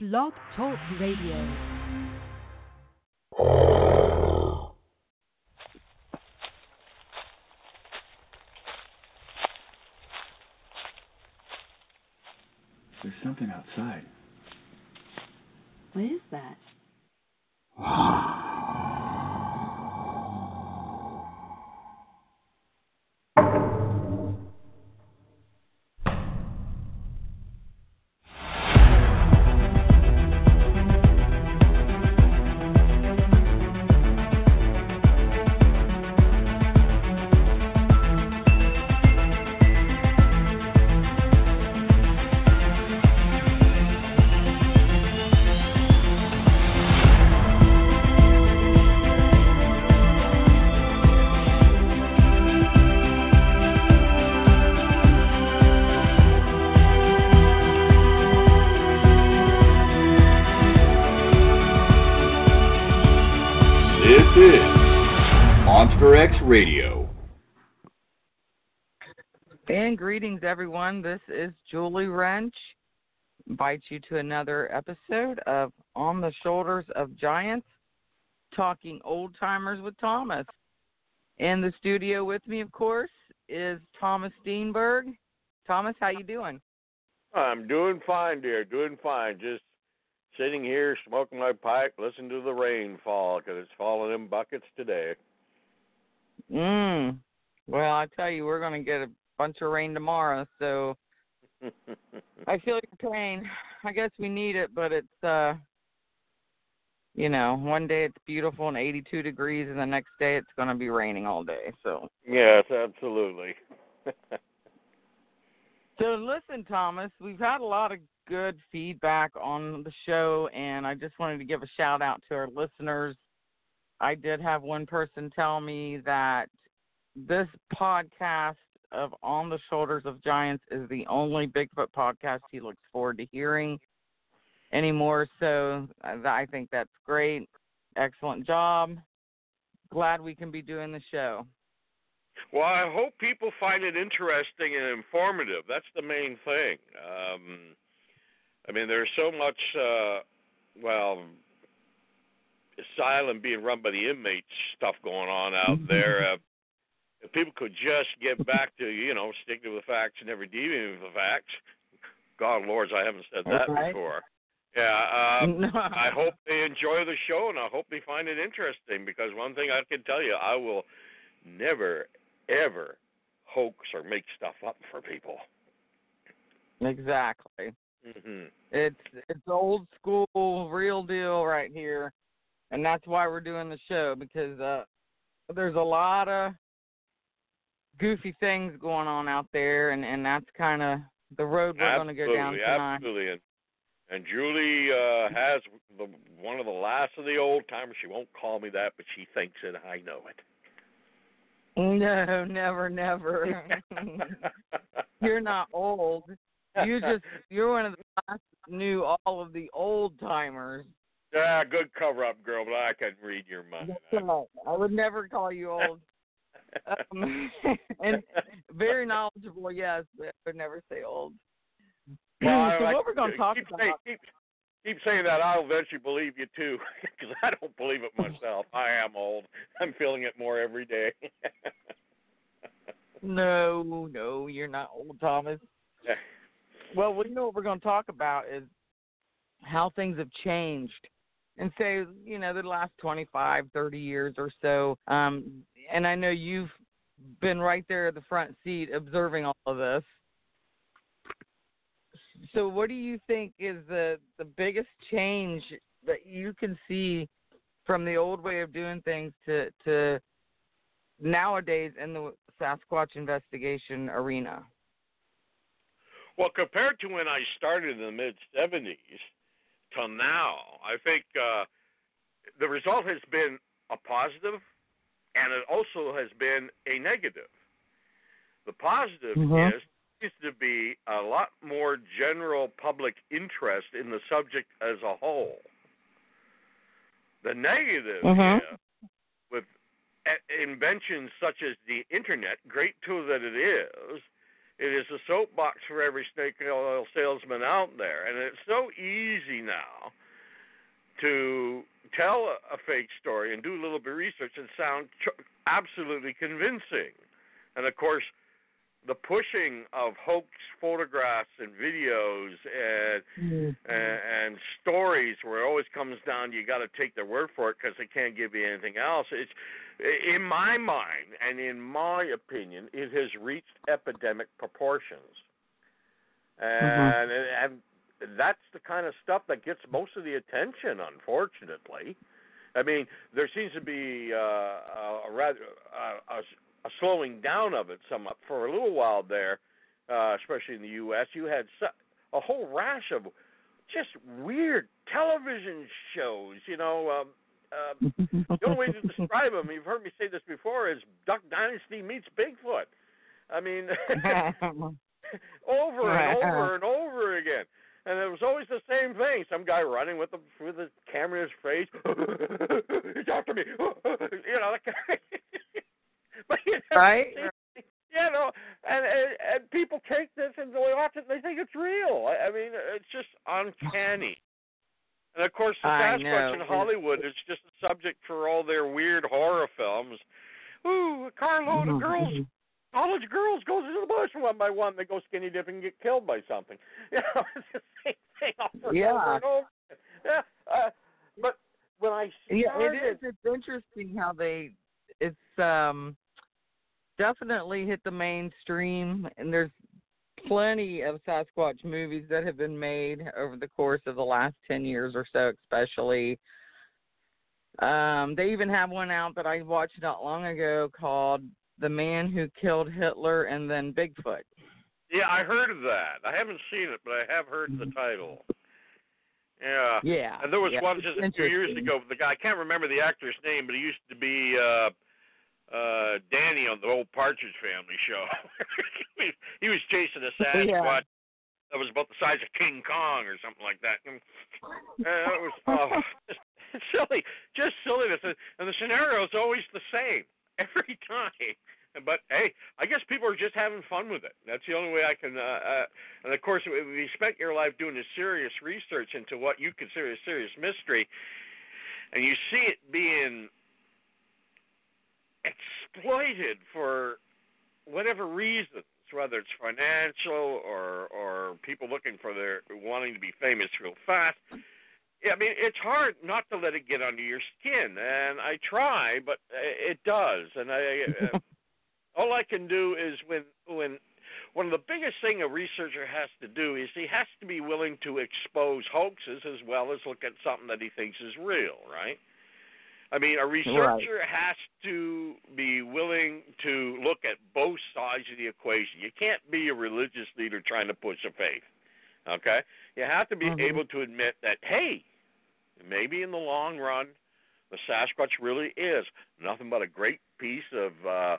Blog Talk Radio. There's something outside. What is that? Ah. Radio. And greetings, everyone. This is Julie Rench. Invite you to another episode of On the Shoulders of Giants, talking old timers with Thomas. In the studio with me, of course, is Thomas Steenburg. Thomas, how you doing? I'm doing fine, dear. Doing fine. Just sitting here smoking my pipe, listening to the rain fall because it's falling in buckets today. Mm. Well, I tell you, we're going to get a bunch of rain tomorrow, so I feel your pain. I guess we need it, but it's uh you know, one day it's beautiful and 82 degrees and the next day it's going to be raining all day. So yes, absolutely. So listen, Thomas, we've had a lot of good feedback on the show and I just wanted to give a shout out to our listeners. I did have one person tell me that this podcast of On the Shoulders of Giants is the only Bigfoot podcast he looks forward to hearing anymore. So uh, I think that's great. Excellent job. Glad we can be doing the show. well, I hope people find it interesting and informative. That's the main thing. Um, I mean, there's so much, uh, well, asylum being run by the inmates stuff going on out there. Uh, if people could just get back to, you know, stick to the facts and never deviate from the facts. God, lords, I haven't said that before. Yeah, um, I hope they enjoy the show and I hope they find it interesting because one thing I can tell you, I will never, ever hoax or make stuff up for people. exactly. hmm It's it's old school, real deal right here, and that's why we're doing the show because uh, there's a lot of goofy things going on out there, and and that's kind of the road we're going to go down tonight. absolutely. And, and Julie uh, has the one of the last of the old timers. She won't call me that, but she thinks it. I know it. No, never, never. you're not old. You just you're one of the last that knew all of the old timers. Yeah, good cover up, girl, but I can read your mind. That's right. I would never call you old. um, and very knowledgeable, yes, but I would never say old. Well, so like- what we're going to talk keep about? Saying, keep, keep saying that. I'll eventually believe you too, because I don't believe it myself. I am old. I'm feeling it more every day. No, no, you're not old, Thomas. Well, we know what we're going to talk about is how things have changed, and say you know the last twenty five, thirty years or so. Um, and I know you've been right there at the front seat observing all of this. So, what do you think is the the biggest change that you can see from the old way of doing things to to nowadays in the Sasquatch investigation arena? Well, compared to when I started in the mid 70s till now, I think uh, the result has been a positive and it also has been a negative. The positive Mhm. is seems to be a lot more general public interest in the subject as a whole. The negative Mhm. is with inventions such as the internet, great tool that it is, It is a soapbox for every snake oil salesman out there, and it's so easy now to tell a, fake story and do a little bit of research and sound tr- absolutely convincing. And of course, the pushing of hoax photographs and videos and Mm-hmm. and, and stories where it always comes down you got to take their word for it because they can't give you anything else. It's in my mind and in my opinion it has reached epidemic proportions. And and that's the kind of stuff that gets most of the attention unfortunately. I mean there seems to be uh, a, a rather a, a, a slowing down of it somewhat for a little while there uh, especially in the us you had a whole rash of just weird television shows. You know, um, uh, the only way to describe them, you've heard me say this before, is Duck Dynasty meets Bigfoot. I mean, over and over and over again. And it was always the same thing. Some guy running with the with the camera in his face. He's after me. you know, that kind but you know, right? you know, and, and and people take this and they watch it and they think it's real. I, I mean, it's just uncanny. And of course, the I Sasquatch in Hollywood is just a subject for all their weird horror films. Ooh, a carload of girls, college girls, goes into the bush one by one. They go skinny dipping and get killed by something. You know, it's the same thing over and Yeah. over and over. Yeah, uh, but when I started, Yeah, it is. It's interesting how they. It's um definitely hit the mainstream, and there's plenty of Sasquatch movies that have been made over the course of the last ten years or so, especially. Um, they even have one out that I watched not long ago called "The Man Who Killed Hitler and Then Bigfoot." Yeah, I heard of that. I haven't seen it, but I have heard the title. Yeah. Yeah, And there was yeah, one just a few years ago. The guy I can't remember the actor's name, but he used to be uh uh Danny on the old Partridge Family show. he, was chasing a Sasquatch that was about the size of King Kong or something like that. And, uh, it was oh, just silly, just silliness, and, and the scenario is always the same every time. But hey, I guess people are just having fun with it. That's the only way I can. Uh, uh, and of course, if you spent your life doing a serious research into what you consider a serious mystery, and you see it being exploited for whatever reasons, whether it's financial or or people looking for their wanting to be famous real fast. I mean, it's hard not to let it get under your skin, and I try, but uh, it does. And I, uh, all I can do is when when one of the biggest thing a researcher has to do is he has to be willing to expose hoaxes as well as look at something that he thinks is real, right? I mean, a researcher has to be willing to look at both sides of the equation. You can't be a religious leader trying to push a faith. Okay? You have to be Mhm. able to admit that, hey, maybe in the long run, the Sasquatch really is nothing but a great piece of, uh,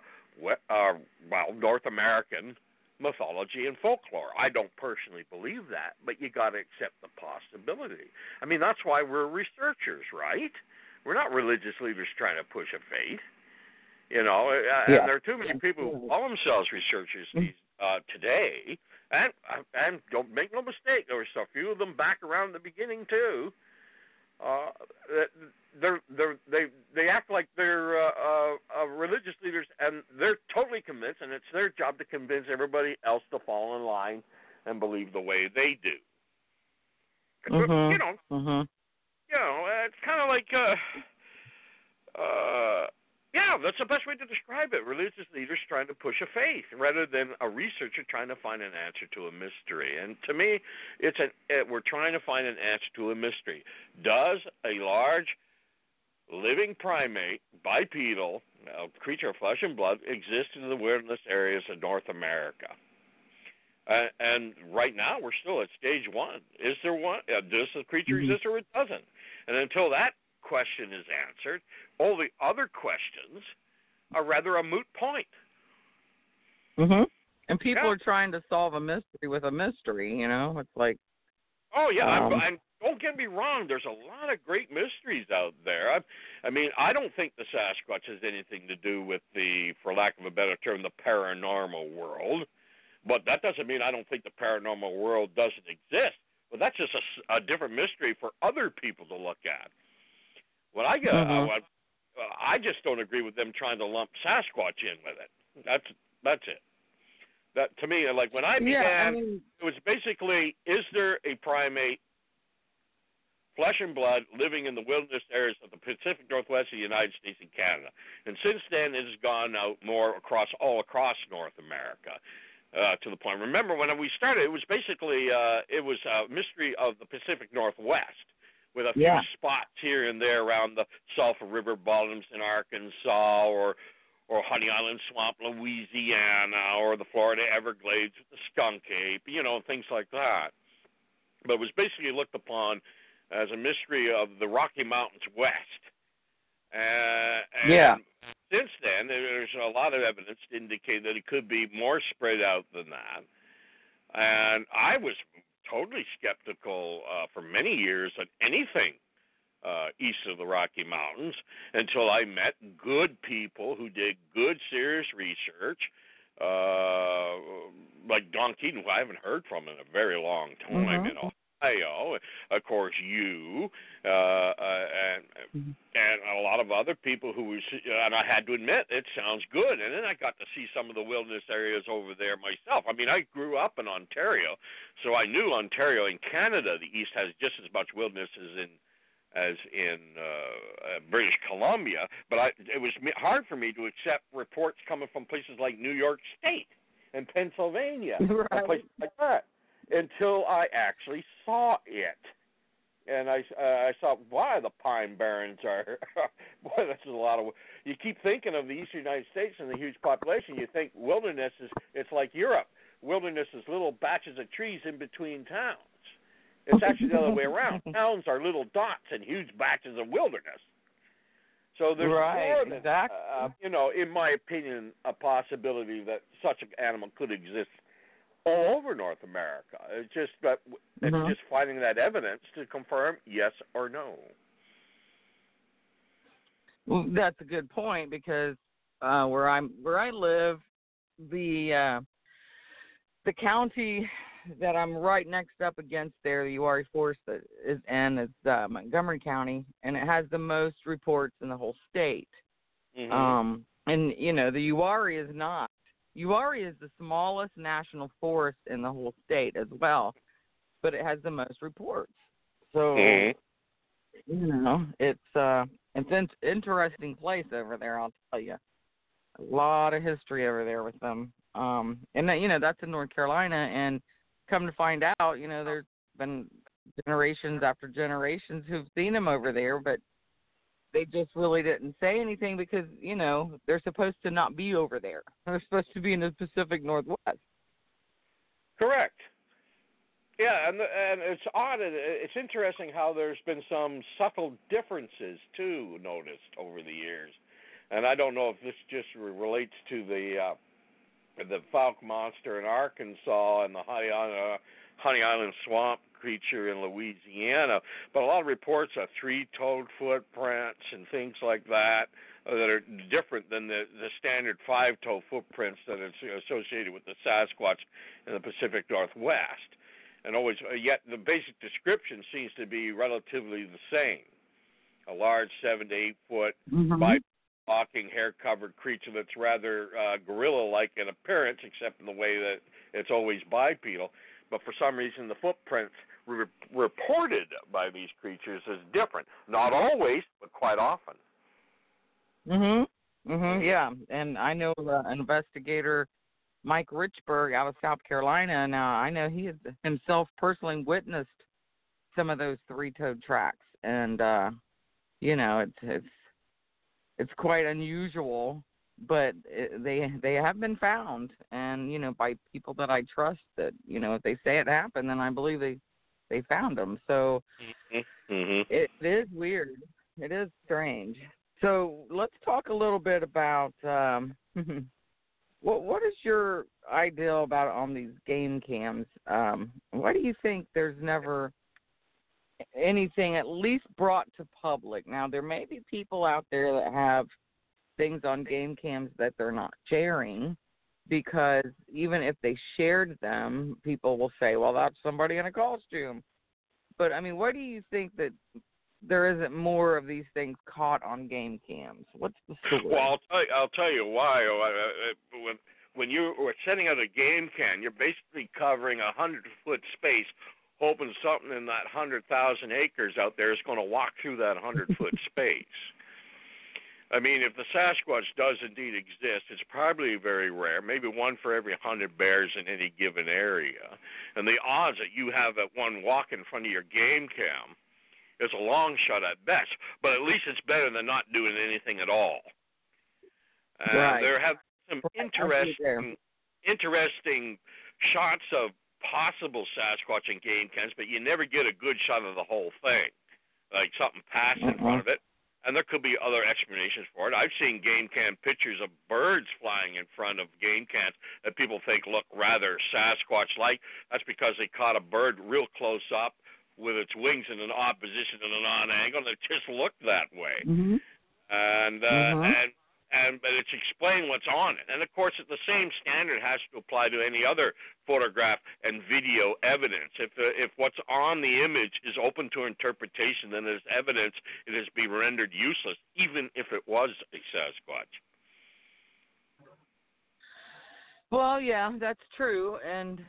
uh, well, North American mythology and folklore. I don't personally believe that, but you got to accept the possibility. I mean, that's why we're researchers, right? We're not religious leaders trying to push a faith. You know, uh, Yeah. and there are too many people who call themselves researchers these, uh, today. And and don't make no mistake, there was a few of them back around the beginning too. Uh, they're they're they they act like they're uh, uh, uh, religious leaders, and they're totally convinced, and it's their job to convince everybody else to fall in line and believe the way they do. Mhm. You know, Mhm. You know, uh, it's kind of like, uh, uh, yeah, that's the best way to describe it. Religious leaders trying to push a faith rather than a researcher trying to find an answer to a mystery. And to me, it's an uh, we're trying to find an answer to a mystery. Does a large living primate, bipedal, a creature of flesh and blood, exist in the wilderness areas of North America? Uh, and right now, we're still at stage one. Is there one? Uh, does the creature Mhm. exist or it doesn't? And until that question is answered, all the other questions are rather a moot point. Mhm. And people Yeah. are trying to solve a mystery with a mystery. You know, it's like Oh yeah, I'm, Um, I'm, don't get me wrong. There's a lot of great mysteries out there. I, I mean, I don't think the Sasquatch has anything to do with the, for lack of a better term, the paranormal world. But that doesn't mean I don't think the paranormal world doesn't exist. But that's just a, a different mystery for other people to look at. What I get, Mhm. uh, what, uh, I just don't agree with them trying to lump Sasquatch in with it. That's that's it. That to me, like when I began, yeah, I mean, it was basically: is there a primate, flesh and blood, living in the wilderness areas of the Pacific Northwest of the United States and Canada? And since then, it has gone out more across all across North America. Uh, to the point. Remember when we started, it was basically uh, it was a mystery of the Pacific Northwest, with a few Yeah. spots here and there around the Sulphur River bottoms in Arkansas, or or Honey Island Swamp, Louisiana, or the Florida Everglades with the skunk ape, you know, things like that. But it was basically looked upon as a mystery of the Rocky Mountains West. Uh, and Yeah. since then, there's a lot of evidence to indicate that it could be more spread out than that. And I was totally skeptical uh, for many years on anything uh, east of the Rocky Mountains until I met good people who did good, serious research, uh, like Don Keating, who I haven't heard from in a very long time Mhm. in Ohio. Of course, you uh, uh, and Mhm. and a lot of other people who was, and I had to admit, it sounds good. And then I got to see some of the wilderness areas over there myself. I mean, I grew up in Ontario, so I knew Ontario in Canada, the East has just as much wilderness as in as in uh, uh, British Columbia. But I, it was hard for me to accept reports coming from places like New York State and Pennsylvania, and Right. places like that, until I actually saw it and I uh, I saw why the Pine Barrens are. boy, that's a lot of. You keep thinking of the Eastern United States and the huge population. You think wilderness is it's like Europe. Wilderness is little batches of trees in between towns. It's actually the other way around. Towns are little dots and huge batches of wilderness. So there's Right, more than, exactly. uh, you know, in my opinion, a possibility that such an animal could exist all over North America. It's just that it's Mhm. just finding that evidence to confirm yes or no. Well, that's a good point because uh, where I'm where I live, the uh, the county that I'm right next up against there, the Uwharrie Forest that is in is uh, Montgomery County, and it has the most reports in the whole state. Mhm. Um, and you know the Uwharrie is not. Uwharrie is the smallest national forest in the whole state as well, but it has the most reports. So Mhm. you know, it's uh it's an interesting place over there, I'll tell you. A lot of history over there with them. Um and that, you know, that's in North Carolina and come to find out, you know, there's been generations after generations who've seen them over there, but they just really didn't say anything because, you know, they're supposed to not be over there. They're supposed to be in the Pacific Northwest. Correct. Yeah, and and it's odd. It's interesting how there's been some subtle differences too noticed over the years, and I don't know if this just relates to the uh, the Fouke monster in Arkansas and the Honey Island, uh, Honey Island swamp creature in Louisiana, but a lot of reports of three-toed footprints and things like that uh, that are different than the the standard five-toe footprints that is associated with the Sasquatch in the Pacific Northwest. And always, uh, yet the basic description seems to be relatively the same: a large seven to eight foot Mm-hmm. by walking, hair covered creature that's rather uh, gorilla like in appearance, except in the way that it's always bipedal. But for some reason, the footprints re- reported by these creatures is different. Not always, but quite often. Mhm. Mhm. Yeah, and I know uh, investigator Mike Richburg out of South Carolina. Now I know he has himself personally witnessed some of those three-toed tracks, and uh, you know it's it's it's quite unusual, but it, they they have been found, and you know by people that I trust. That you know if they say it happened, then I believe they they found them. So Mm-hmm. it is weird. It is strange. So let's talk a little bit about um, what what is your ideal about on these game cams? Um, why do you think there's never anything at least brought to public? Now there may be people out there that have things on game cams that they're not sharing, because even if they shared them, people will say, "Well, that's somebody in a costume." But I mean, why do you think that there isn't more of these things caught on game cams? What's the story? Well, I'll tell you, I'll tell you why. Uh, When when you are setting out a game can, you're basically covering a hundred foot space, hoping something in that hundred thousand acres out there is going to walk through that hundred foot space. I mean, if the Sasquatch does indeed exist, it's probably very rare, maybe one for every hundred bears in any given area. And the odds that you have that one walk in front of your game cam is a long shot at best, but at least it's better than not doing anything at all. And Right. there have some Right, I see there. interesting, interesting shots of possible Sasquatch in game cams, but you never get a good shot of the whole thing, like something passed in uh-huh. front of it. And there could be other explanations for it. I've seen game cam pictures of birds flying in front of game cams that people think look rather Sasquatch like. That's because they caught a bird real close up with its wings in an odd position and an odd angle, and it just looked that way. hmm And uh, Mhm. and and but it's explain what's on it. And of course, the same standard has to apply to any other photograph and video evidence. If the, if what's on the image is open to interpretation, then as evidence, it has been rendered useless, even if it was a Sasquatch. Well, yeah, that's true, and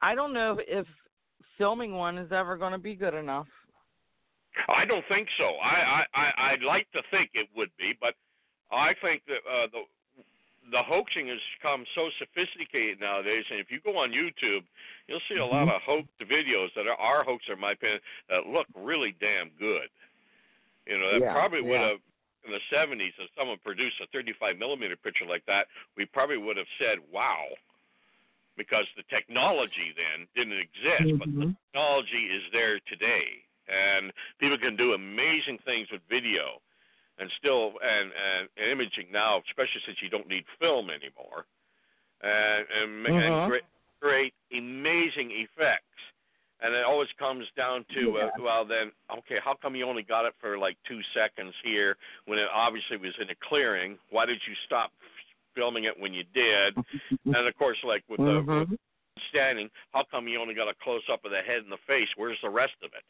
I don't know if filming one is ever going to be good enough. I don't think so. I, I, I I'd like to think it would be, but I think that uh, the the hoaxing has become so sophisticated nowadays, and if you go on YouTube, you'll see a lot of hoaxed videos that are, are hoaxed, in my opinion, that look really damn good. You know, that Yeah, probably would yeah. have in the '70s if someone produced a 35 millimeter picture like that, we probably would have said, "Wow," because the technology then didn't exist, but the Mhm. technology is there today, and people can do amazing things with video, and still and and, and imaging now, especially since you don't need film anymore, and and, Mhm. and create, create amazing effects. And it always comes down to uh, well, then okay, how come you only got it for like two seconds here when it obviously was in a clearing? Why did you stop filming it when you did? and of course, like with the with Mhm. standing, how come you only got a close up of the head and the face? Where's the rest of it?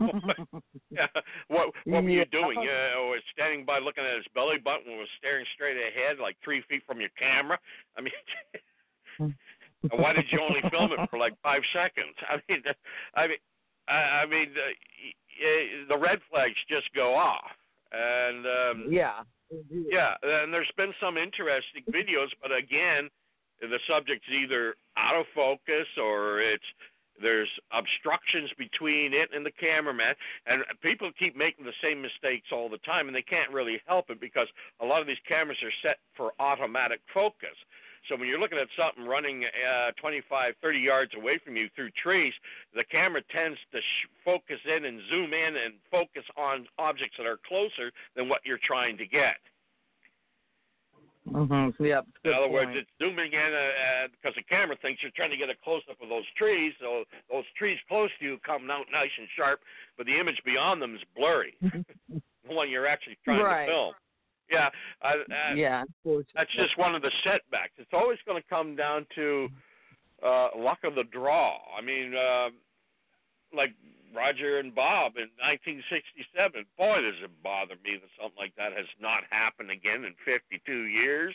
yeah. What what were you Yeah. doing? Uh, was standing by looking at his belly button and was staring straight ahead like three feet from your camera? I mean why did you only film it for like five seconds? I mean I mean I, I mean y- the red flags just go off. And um yeah. yeah, and there's been some interesting videos, but again, the subject's either out of focus or it's there's obstructions between it and the cameraman, and people keep making the same mistakes all the time, and they can't really help it because a lot of these cameras are set for automatic focus. So when you're looking at something running uh, 25, 30 yards away from you through trees, the camera tends to sh- focus in and zoom in and focus on objects that are closer than what you're trying to get. Mhm. Yep. In other words, it's zooming in uh, uh, because the camera thinks you're trying to get a close up of those trees. So those trees close to you come out nice and sharp, but the image beyond them is blurry when you're actually trying Right. to film. Yeah, I, I, yeah. that's just one of the setbacks. It's always going to come down to uh, luck of the draw. I mean, uh, like Roger and Bob in 1967. Boy, does it bother me that something like that has not happened again in 52 years.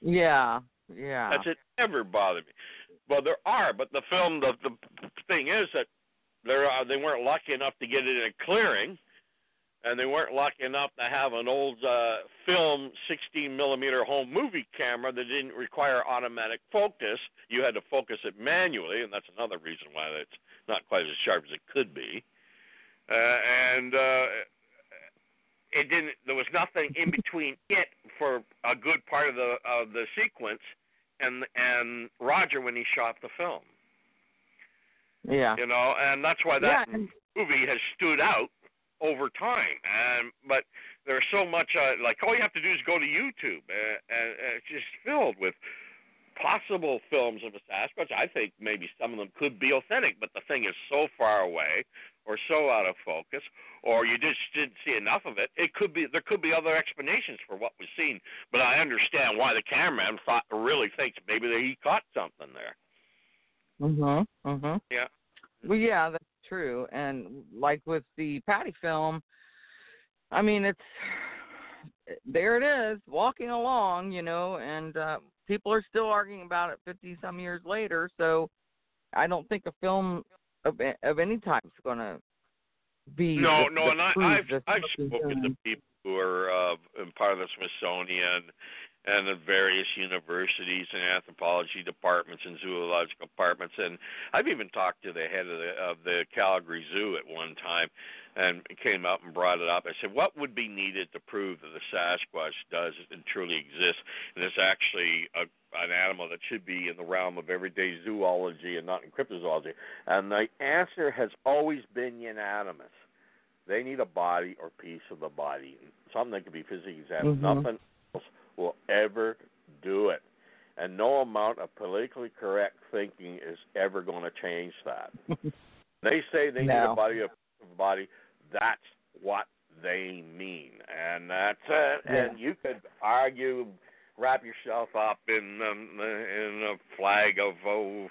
Yeah. Yeah. That's it. ever bothered me. Well, there are, but the film. The the thing is that there are. They weren't lucky enough to get it in a clearing, and they weren't lucky enough to have an old uh, film 16 millimeter home movie camera that didn't require automatic focus. You had to focus it manually, and that's another reason why it's not quite as sharp as it could be. Uh, and uh, it didn't. There was nothing in between it for a good part of the of the sequence and and Roger when he shot the film. yeah. You know, and that's why that yeah. movie has stood out over time. And but there's so much uh, like all you have to do is go to YouTube, uh, and, and it's just filled with possible films of a Sasquatch. I think maybe some of them could be authentic, but the thing is so far away. or so out of focus, or you just didn't see enough of it. It could be there could be other explanations for what was seen, but I understand why the cameraman thought really thinks maybe that he caught something there. Mhm. Mhm. Yeah. Well, yeah, that's true. And like with the Patty film, I mean, it's there. It is walking along, you know, and uh, people are still arguing about it fifty some years later. So I don't think a film of of any type is going to be No, the, no, the and I, I've, I've spoken to people who are uh, part of the Smithsonian and the various universities and anthropology departments and zoological departments, and I've even talked to the head of the of the Calgary Zoo at one time, and came up and brought it up. I said, what would be needed to prove that the Sasquatch does and truly exists, and is actually a an animal that should be in the realm of everyday zoology and not in cryptozoology? And the answer has always been unanimous. They need a body or piece of the body, something that can be physically examined. Mhm. Nothing else will ever do it. And no amount of politically correct thinking is ever going to change that. They say they need a body of a body. That's what they mean, and that's it. And you could argue, wrap yourself up in um, in a flag of oh,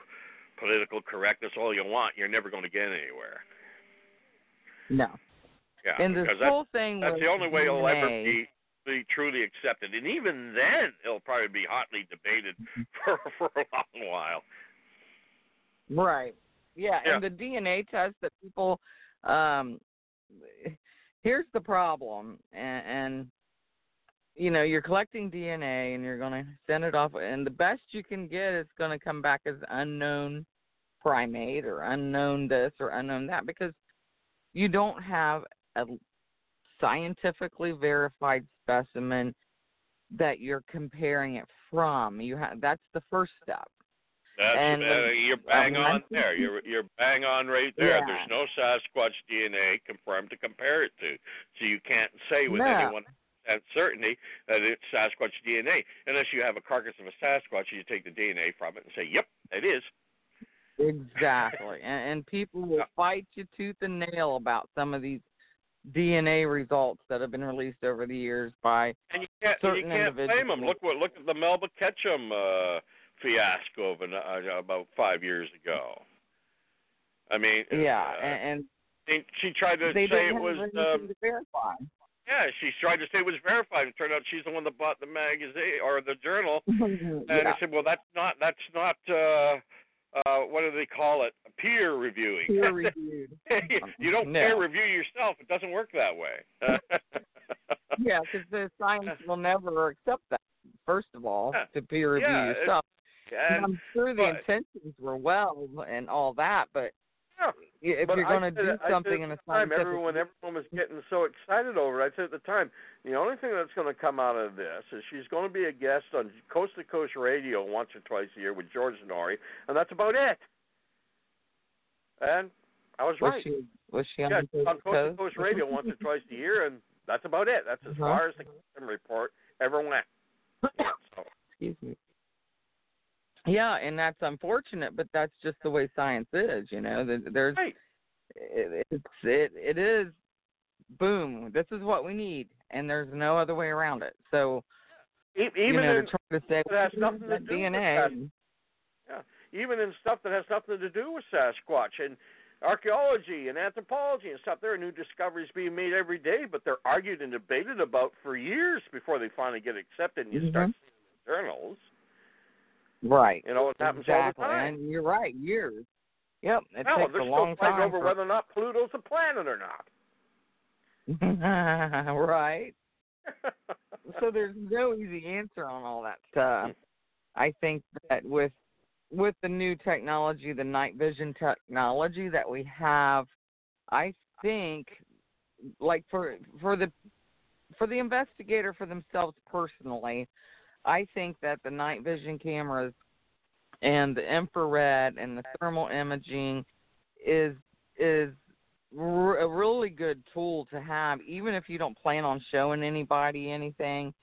political correctness all you want. You're never going to get anywhere. no. Yeah, And this whole thing that's the only way you'll ever be be truly accepted. And even then, it'll probably be hotly debated for for a long while. Right. Yeah, Yeah. and the DNA test that people um here's the problem and, and you know, you're collecting DNA and you're going to send it off and the best you can get is going to come back as unknown primate or unknown this or unknown that because you don't have a scientifically verified specimen that you're comparing it from. You have that's the first step. That's And, uh, you're bang um, on there. You're you're bang on right there. Yeah. There's no Sasquatch DNA confirmed to compare it to, so you can't say with No. anyone at certainty that it's Sasquatch DNA unless you have a carcass of a Sasquatch and you take the DNA from it and say, "Yep, it is." Exactly. and, and people will Yeah. fight you tooth and nail about some of these DNA results that have been released over the years by And you can't you Certain can't blame them. individuals. Look what look at the Melba Ketchum uh, fiasco of an, uh, about five years ago. I mean, yeah, uh, and, and she tried to say it was um, to verify. Yeah, she tried to say it was verified. It turned out she's the one that bought the magazine or the journal. And yeah. I said, well, that's not that's not uh, uh, what do they call it? Peer reviewing. Peer reviewed. you don't No. peer review yourself. It doesn't work that way. yeah, because the science will never accept that. First of all, Yeah. to peer review Yeah, yourself. And And, I'm sure the but- intentions were well and all that, but yeah, if but you're going to do something in a time, everyone everyone was getting so excited over it. I said at the time, the only thing that's going to come out of this is she's going to be a guest on Coast to Coast Radio once or twice a year with George Noory, and that's about it. And I was was right. she was she on yeah, the on Coast to coast? Coast Radio once or twice a year, and that's about it. That's as Uh-huh. far as the Ketchum report ever went. So, Excuse me. Yeah, and that's unfortunate, but that's just the way science is. You know, There- there's right. it, it's it it is boom. This is what we need, and there's no other way around it. So Even you know, in to try to say "Well, nothing to do with DNA. that. and- even in stuff that has nothing to do with Sasquatch and archaeology and anthropology and stuff. There are new discoveries being made every day, but they're argued and debated about for years before they finally get accepted and you start Mhm. seeing journals. Right. You know, it happens exactly. all the time. And you're right, years. Yep. It Hell, takes they're a still long fighting time. over for- whether or not Pluto's a planet or not. right. so there's no easy answer on all that stuff. I think that with with the new technology, the night vision technology that we have, I think like for for the for the investigator for themselves personally, I think that the night vision cameras and the infrared and the thermal imaging is is a really good tool to have, even if you don't plan on showing anybody anything.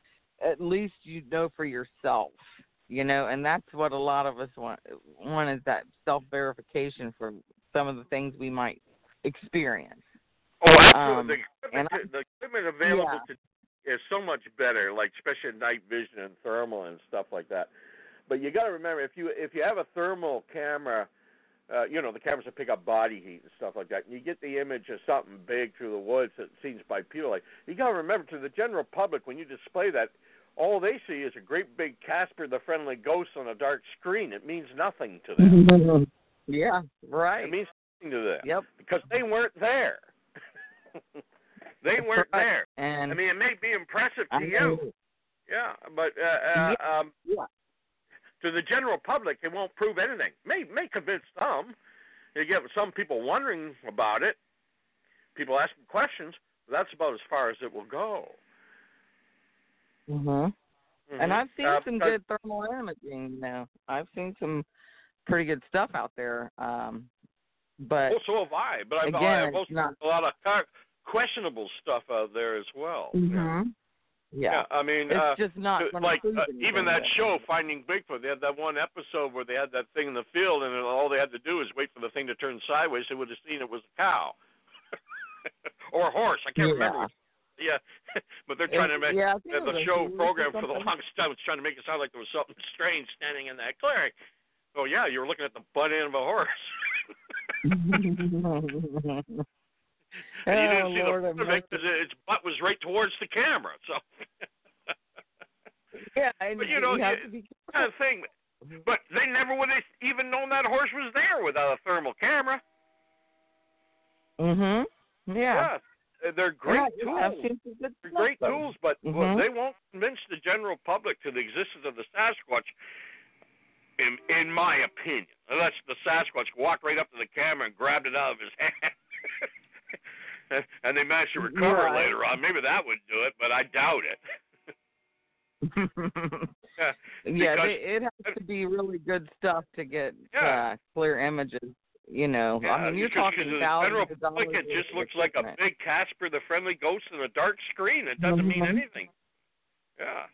At least you know for yourself, you know, and that's what a lot of us want. Want is that self verification for some of the things we might experience. Oh, absolutely. Um, the, equipment, and the equipment available yeah. To is so much better, like especially night vision and thermal and stuff like that. But you got to remember, if you if you have a thermal camera, uh, you know the cameras that pick up body heat and stuff like that, and you get the image of something big through the woods that seems bipedal. Like you got to remember, to the general public, when you display that, all they see is a great big Casper the Friendly Ghost on a dark screen. It means nothing to them. yeah, right. It means nothing to them yep. because they weren't there. they weren't there. And I mean, it may be impressive to I you, know. yeah, but uh, uh, um, Yeah. to the general public, it won't prove anything. May may convince some. You get some people wondering about it, people asking questions. That's about as far as it will go. Mhm. And Mhm. I've seen Uh, some good thermal imaging now. I've seen some pretty good stuff out there. Um, but Oh, so have I. But I've, Again, I've also not- a lot of questionable stuff out there as well. Mhm. yeah, Yeah, I mean, it's uh, just not like uh, even that show Finding Bigfoot. They had that one episode where they had that thing in the field, and all they had to do was wait for the thing to turn sideways. They would have seen it was a cow or a horse. I can't yeah. remember. Yeah, but they're trying to make yeah, think the it show program for the longest time was trying to make it sound like there was something strange standing in that clearing. Oh yeah, you were looking at the butt end of a horse. and you didn't oh, see Lord the have it because its butt was right towards the camera. So Yeah, and But, you know, have you- to be kind of thing. But they never would have even known that horse was there without a thermal camera. Mhm. Yeah. Yeah, they're great yeah, tools. I've seen some good They're great though. tools, but well, Mhm. they won't convince the general public to the existence of the Sasquatch. In in my opinion, unless the Sasquatch walked right up to the camera and grabbed it out of his hand, and, they managed to recover later on, maybe that would do it, but I doubt it. Yeah, they, it has to be really good stuff to get Yeah. uh, clear images. You know, Yeah, I mean, you're talking thousands of public, it just looks like a big Casper the Friendly Ghost in a dark screen. It doesn't mean Mhm. anything. Yeah.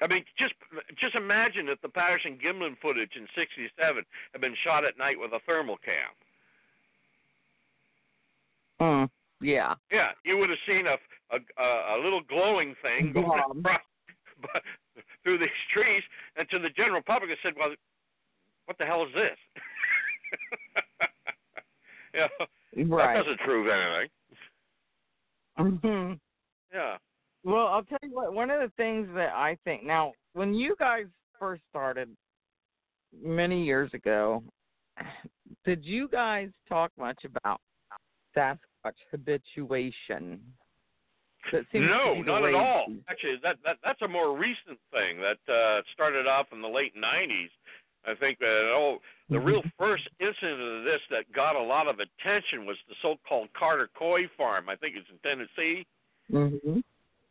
I mean, just just imagine if the Patterson Gimlin footage in '67 had been shot at night with a thermal cam. Mm, yeah. Yeah, you would have seen a a, a, little glowing thing going Blob. across but, through these trees, and to the general public, it said, "Well, what the hell is this?" yeah, Right. that doesn't prove anything. hmm Yeah. Well, I'll tell you what. One of the things that I think now, when you guys first started many years ago, did you guys talk much about Sasquatch habituation? That seems No, not way at all. Actually, that, that that's a more recent thing that uh, started off in the late '90s. I think that oh, the real first incident of this that got a lot of attention was the so-called Carter Coy Farm. I think it's in Tennessee. Mhm.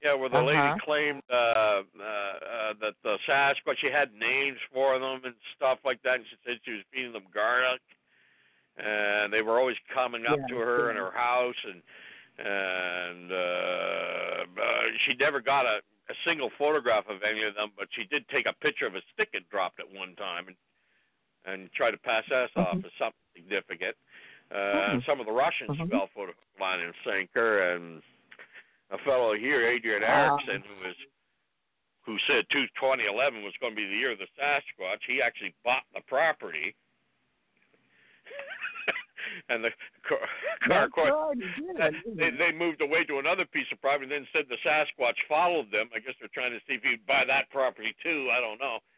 Yeah, where the Uh-huh. lady claimed uh, uh, uh, that the Sasquatch she had names for them and stuff like that, and she said she was feeding them garlic, and they were always coming up Yeah, to her in her house, and and uh, uh, she never got a, a single photograph of any of them, but she did take a picture of a stick it dropped at one time, and and try to pass that off Mhm. as something significant. Uh, Mhm. Some of the Russians Mhm. fell for the line and sinker, and a fellow here, Adrian Wow. Erickson, who was who said 2011 was going to be the year of the Sasquatch. He actually bought the property, and the car, car That's right, they, they moved away to another piece of property, then said the Sasquatch followed them. I guess they're trying to see if he'd buy that property too. I don't know.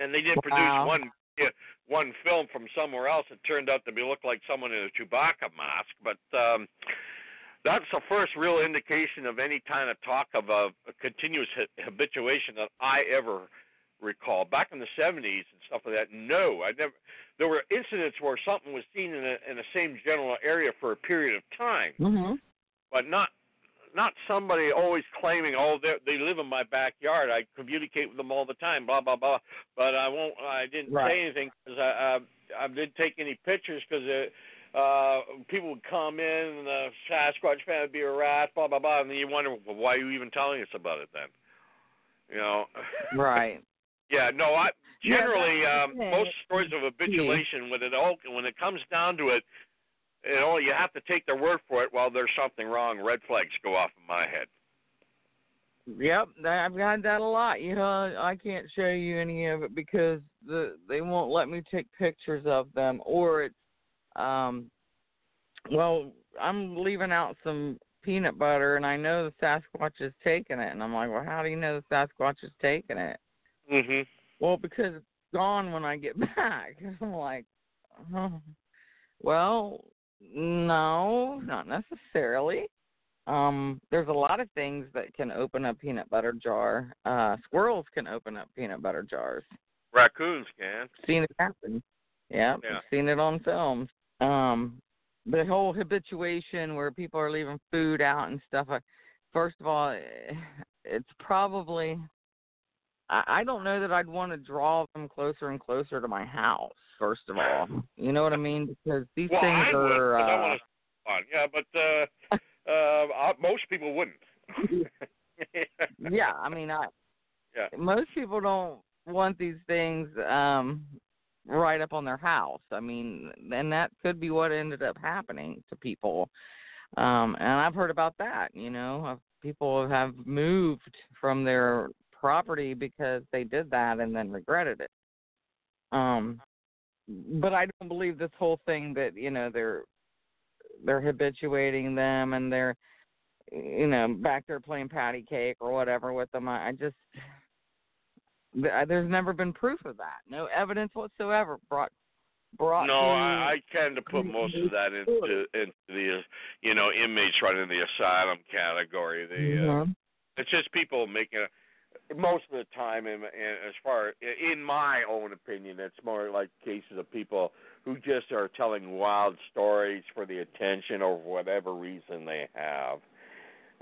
And they did Wow. produce one yeah, one film from somewhere else. It turned out to be look like someone in a Chewbacca mask, but um, that's the first real indication of any kind of talk of a, a continuous ha- habituation that I ever recall. Back in the 70s and stuff like that, no, I never. There were incidents where something was seen in a, in the same general area for a period of time, Mhm. but not not somebody always claiming, oh, they they live in my backyard. I communicate with them all the time, blah blah blah. But I won't. I didn't Right. say anything because I, I I didn't take any pictures because uh, uh, people would come in and the Sasquatch fan would be a rat, blah blah blah, and then you wonder well, why are you even telling us about it then? You know. Right. Yeah, no, I generally that's um most stories of habituation when it all when it comes down to it, you know, you have to take their word for it. Well, there's something wrong. Red flags go off in my head. Yep, I've had that a lot. You know, I can't show you any of it because the they won't let me take pictures of them, or it's um, well, I'm leaving out some peanut butter, and I know the Sasquatch is taking it, and I'm like, well, how do you know the Sasquatch is taking it? Mhm. Well, because it's gone when I get back. I'm like, oh, well, no, not necessarily. Um, there's a lot of things that can open a peanut butter jar. Uh, squirrels can open up peanut butter jars. Raccoons can. Seen it happen. Yeah, Yeah. Seen it on film. Um, the whole habituation where people are leaving food out and stuff. Like, first of all, eh, it's probably. I, don't know that I'd want to draw them closer and closer to my house. First of all, you know what I mean? Because these Well, things I would, are. 'cause I uh, want to. Yeah, but uh, uh, uh, most people wouldn't. yeah, I mean, I Yeah. most people don't want these things um right up on their house. I mean, and that could be what ended up happening to people. Um and I've heard about that, you know, people have moved from their property because they did that and then regretted it. Um but I don't believe this whole thing that, you know, they're they're habituating them and they're you know, back there playing patty cake or whatever with them. I, I just there's never been proof of that. No evidence whatsoever brought brought. No, I, I tend to put most of that into into the you know inmates in the asylum category. The uh, Mhm. it's just people making a, most of the time, and, and as far in my own opinion, it's more like cases of people who just are telling wild stories for the attention or whatever reason they have,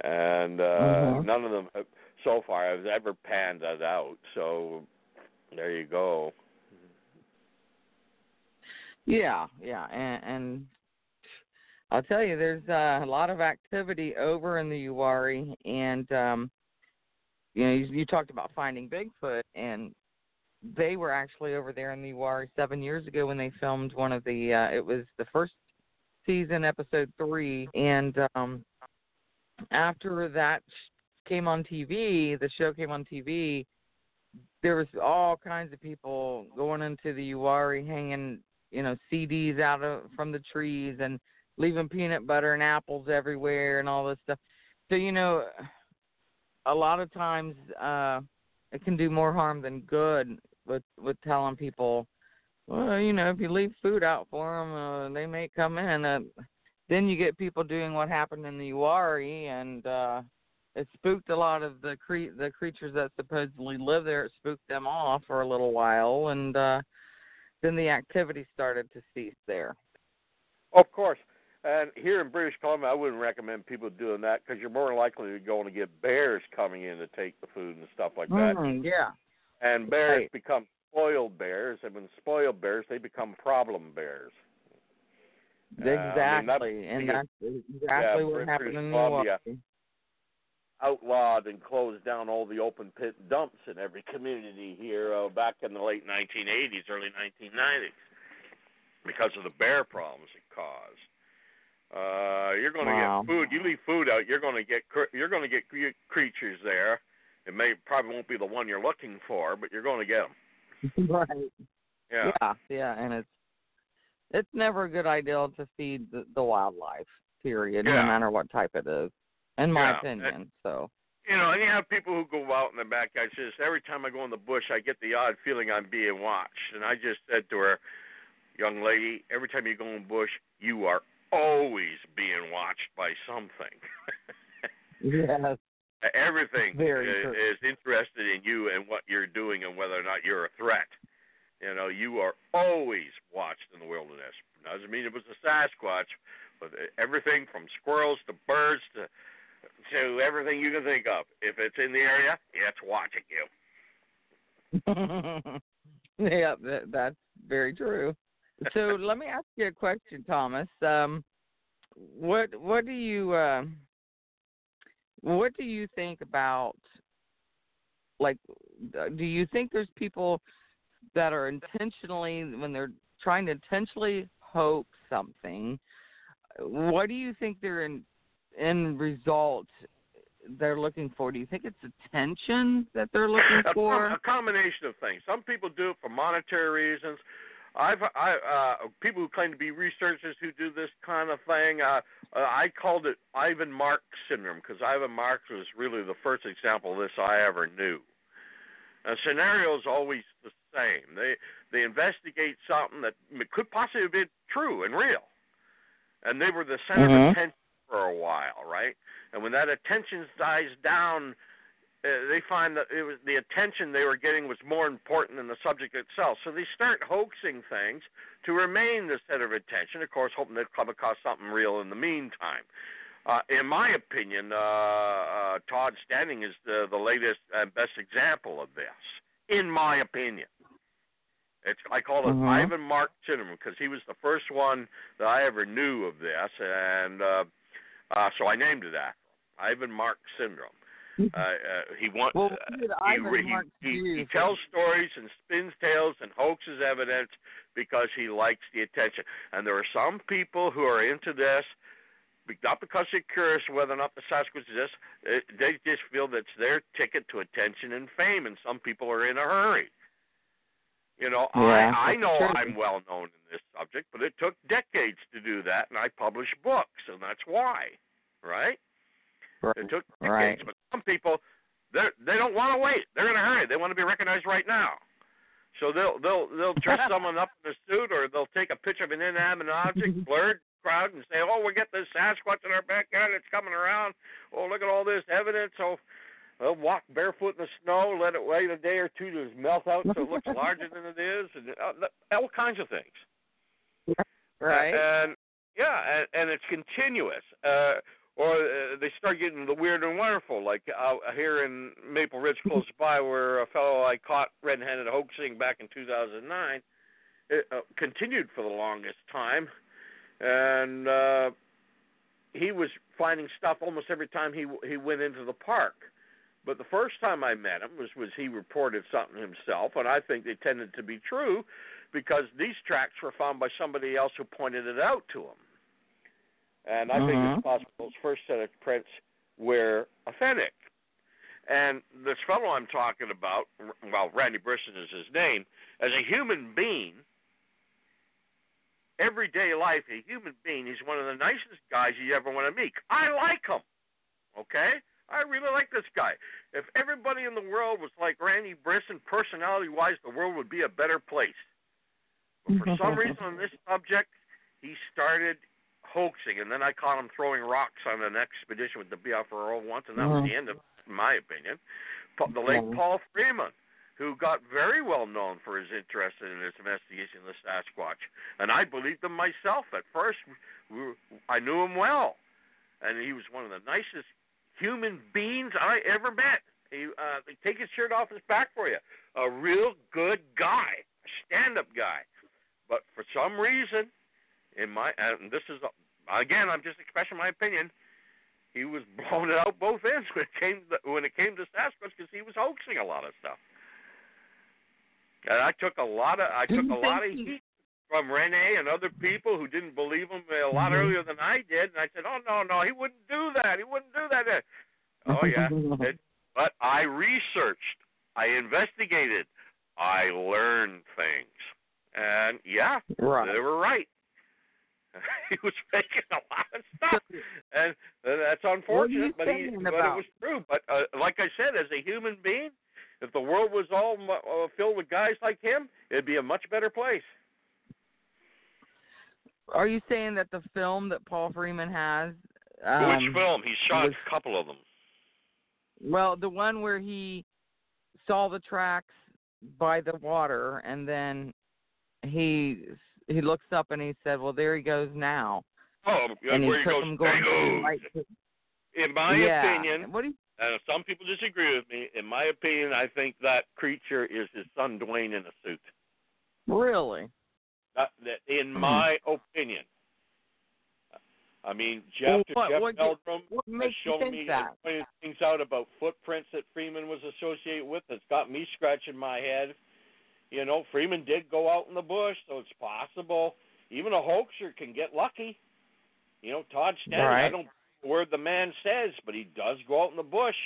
and uh, Mhm. none of them have, so far has ever panned that out. So there you go. Yeah, yeah, and, and I'll tell you, there's uh, a lot of activity over in the Uwharrie, and um, you know, you, you talked about finding Bigfoot, and they were actually over there in the Uwharrie seven years ago when they filmed one of the. Uh, it was the first season, episode three, and um, after that came on TV, the show came on TV. There was all kinds of people going into the Uwharrie, hanging, you know, CDs out of from the trees and leaving peanut butter and apples everywhere and all this stuff. So you know, a lot of times uh it can do more harm than good with with telling people, well, you know, if you leave food out for them, uh, they may come in. Uh, then you get people doing what happened in the Uwharrie, and uh it spooked a lot of the cre- the creatures that supposedly live there. It spooked them off for a little while, and uh then the activity started to cease there. Of course. And here in British Columbia, I wouldn't recommend people doing that because you're more likely to go and get bears coming in to take the food and stuff like that. Mm, yeah. And bears Right. become spoiled bears, and when spoiled bears, they become problem bears. Uh, I mean, that- Exactly, and that's exactly what British happened in Columbia. Milwaukee. outlawed and closed down all the open pit dumps in every community here uh, back in the late 1980s, early 1990s, because of the bear problems it caused. Uh, you're going to Wow. get food. You leave food out, you're going to get you're going to get creatures there. It may probably won't be the one you're looking for, but you're going to get them. right. Yeah. yeah, yeah, and it's it's never a good idea to feed the, the wildlife. Period, Yeah. no matter what type it is, in my Yeah. opinion. So. You know, and you have people who go out in the back. I just every time I go in the bush, I get the odd feeling I'm being watched. And I just said to her, "Young lady, every time you go in the bush, you are always being watched by something. Yes. Everything Very is, true. is interested in you and what you're doing and whether or not you're a threat. You know, you are always watched in the wilderness. Doesn't mean it was a Sasquatch, but everything from squirrels to birds to to everything you can think of. If it's in the area, it's watching you. yeah, that, that's very true. So let me ask you a question, Thomas. Um, what what do you uh, what do you think about like uh, do you think there's people that are intentionally when they're trying to intentionally hoax something what do you think they're in, in result they're looking for do you think it's attention that they're looking a, for a combination of things. Some people do it for monetary reasons. I've I uh people who claim to be researchers who do this kind of thing. Uh, uh I called it Ivan Mark syndrome because Ivan Mark was really the first example of this I ever knew. And scenario is always the same. They they investigate something that could possibly be true and real, and they were the center Mhm. of attention for a while, right? And when that attention dies down, uh, they find that it was the attention they were getting was more important than the subject itself. So they start hoaxing things to remain the center of attention. Of course, hoping they'll come across something real in the meantime. Uh, in my opinion, uh, uh, Todd Standing is the the latest and best example of this. In my opinion, it's I call it Mhm. Ivan Mark syndrome because he was the first one that I ever knew of this, and uh, uh, so I named it after him, Ivan Mark syndrome. Uh, uh, he wants. Well, uh, he, he, he, he tells stories and spins tales and hoaxes evidence because he likes the attention. And there are some people who are into this, not because they're curious whether or not the Sasquatch exists. They just feel that's their ticket to attention and fame, and some people are in a hurry. You know, Yeah, I I know true. I'm well known in this subject, but it took decades to do that, and I published books, and that's why, right? It took decades, Right. Some people they they don't want to wait. They're in a hurry. They want to be recognized right now. So they'll they'll they'll dress someone up in a suit, or they'll take a picture of an inanimate object, blurred crowd, and say, "Oh, we get this Sasquatch in our backyard. It's coming around. Oh, look at all this evidence." So they'll walk barefoot in the snow, let it wait a day or two to melt out, so it looks larger than it is, and uh, all kinds of things. right And yeah, and, and it's continuous. Uh, or uh, they start getting the weird and wonderful, like out here in Maple Ridge, close by, where a fellow I caught red-handed hoaxing back in 2009, it uh, continued for the longest time, and uh, he was finding stuff almost every time he he went into the park. But the first time I met him was was he reported something himself, and I think they tended to be true because these tracks were found by somebody else who pointed it out to him. And I think Mhm. it's possible his first set of prints were authentic. And this fellow I'm talking about, well, Randy Brisson is his name, as a human being, everyday life, a human being, he's one of the nicest guys you ever want to meet. I like him. Okay? I really like this guy. If everybody in the world was like Randy Brisson, personality wise, the world would be a better place. But for some reason on this subject, he started hoaxing, and then I caught him throwing rocks on an expedition with the BFRO once, and that was Mhm. the end of, in my opinion. The late Yeah. Paul Freeman, who got very well known for his interest in his investigation of the Sasquatch, and I believed him myself at first. We were, I knew him well, and he was one of the nicest human beings I ever met. He uh, take his shirt off his back for you. A real good guy, a stand-up guy. But for some reason, in my and this is again, I'm just expressing my opinion. He was blown it out both ends when it came to, when it came to Sasquatch because he was hoaxing a lot of stuff. And I took a lot of I took a lot of heat from Rene and other people who didn't believe him a lot Mhm. earlier than I did, and I said, "Oh no, no, he wouldn't do that. He wouldn't do that." Oh yeah, it, but I researched, I investigated, I learned things, and yeah, right they were right. he was faking a lot of stuff, and uh, that's unfortunate. But he, but it was true. But uh, like I said, as a human being, if the world was all uh, filled with guys like him, it'd be a much better place. are you saying that the film that paul freeman has um, Which film? He shot was- a couple of them. Well, the one where he saw the tracks by the water, and then he he looks up and he said, "Well, there he goes now," Oh, and he where he took goes, him going right to In my yeah. opinion, What do you? and some people disagree with me. In my opinion, I think that creature is his son Dwayne in a suit. Really? That, that, in Hmm. my opinion, I mean, Jeff Well, what- Jeff what- Meldrum What has shown me that? pointed things out about footprints that Freeman was associated with. That's got me scratching my head. You know, Freeman did go out in the bush, so it's possible. Even a hoaxer can get lucky. You know, Todd Standing. I don't know the the man says, but he does go out in the bush.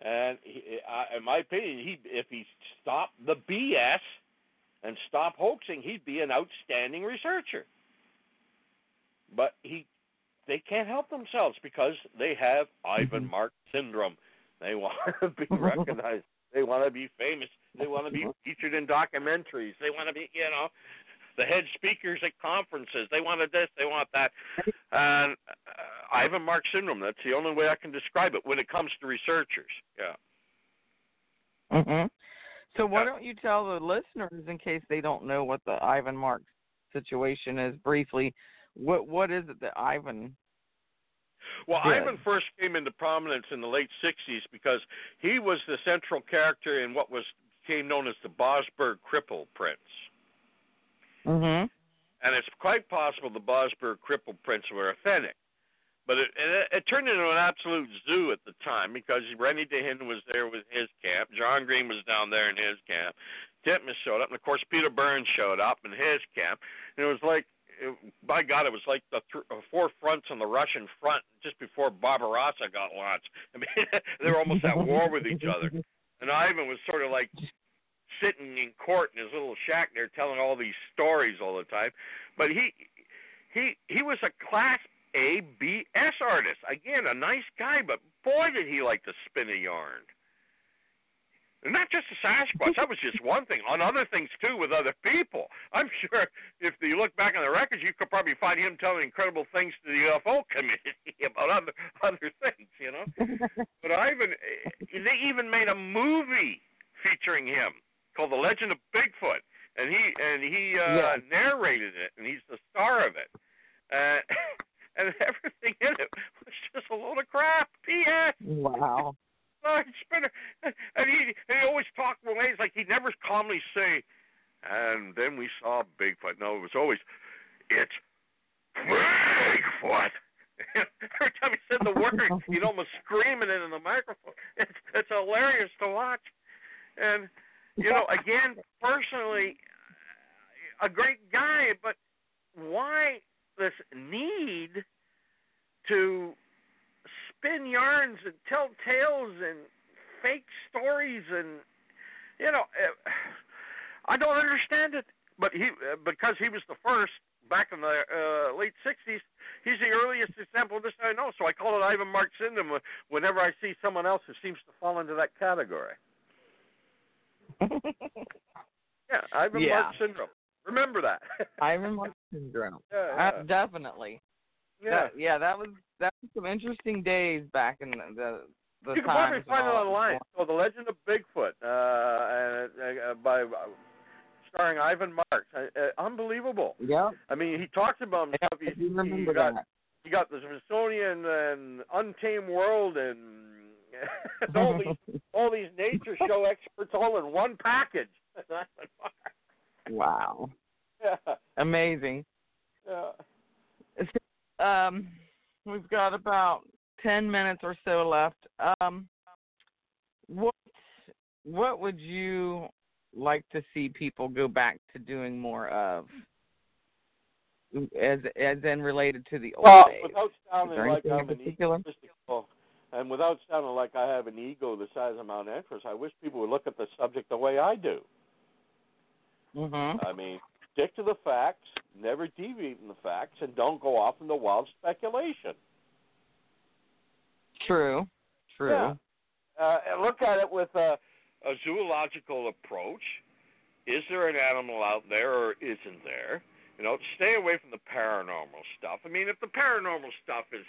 And he, I, in my opinion, he if he stopped the BS and stopped hoaxing, he'd be an outstanding researcher. But he, they can't help themselves because they have Ivan Mm-hmm. Mark syndrome. They want to be recognized. They want to be famous. They want to be featured in documentaries. They want to be, you know, the head speakers at conferences. They want this. They want that. And uh, Ivan Mark syndrome. That's the only way I can describe it when it comes to researchers. Yeah. hmm So why don't you tell the listeners, in case they don't know what the Ivan Mark situation is, briefly? What what is it that Ivan? Well, Good. Ivan first came into prominence in the late '60s because he was the central character in what was became known as the Bossburg Cripple prints. hmm and it's quite possible the Bossburg cripple prints were authentic. But it, it, it turned into an absolute zoo at the time because Rennie DeHin was there with his camp, John Green was down there in his camp, Titmus showed up, and of course Peter Burns showed up in his camp, and it was like, it, by God, it was like the th- uh, four fronts on the Russian front just before Barbarossa got launched. I mean, they were almost at war with each other, and Ivan was sort of like sitting in court in his little shack there telling all these stories all the time. But he he he was a class A B S artist. Again, a nice guy, but boy did he like to spin a yarn. And not just the Sasquatch, that was just one thing. On other things too with other people. I'm sure if you look back on the records you could probably find him telling incredible things to the UFO community about other other things, you know. But Ivan eh, they even made a movie featuring him called The Legend of Bigfoot, and he and he uh, Yeah. narrated it, and he's the star of it. Uh, and everything in it was just a load of crap. P.S. Wow. Spinner, and he and he always talked in ways like he'd never calmly say, and then we saw Bigfoot. No, it was always, it's Bigfoot. Every time he said the word, he'd almost scream it into the microphone. It's it's hilarious to watch, and you know, again, personally, a great guy, but why this need to spin yarns and tell tales and fake stories and you know, uh, I don't understand it. But he, uh, because he was the first back in the uh, late '60s, he's the earliest example of this I know. So I call it Ivan Mark syndrome whenever I see someone else who seems to fall into that category. Yeah, Ivan Yeah. Mark syndrome. Remember that. Ivan Mark syndrome. yeah, Uh, definitely. yeah. That, yeah, that was that was some interesting days back in the the, the you can probably find it and all that online. So, The Legend of Bigfoot, uh, and, uh, by uh, starring Ivan Marx. Uh, uh, unbelievable. on. I mean, he talks about Yeah, himself. Do remember he got that. he got the Smithsonian and Untamed World and all these all these nature show experts all in one package. wow, yeah, amazing. yeah. Um, we've got about ten minutes or so left. Um, what what would you like to see people go back to doing more of? As as in related to the old Well, days. without sounding there like I'm an particular? egotistical, and without sounding like I have an ego the size of Mount Everest, I wish people would look at the subject the way I do. Mhm. I mean, stick to the facts, never deviate from the facts, and don't go off into wild speculation. True. True. Yeah. Uh, and look at it with a, a zoological approach. Is there an animal out there or isn't there? You know, stay away from the paranormal stuff. I mean, if the paranormal stuff is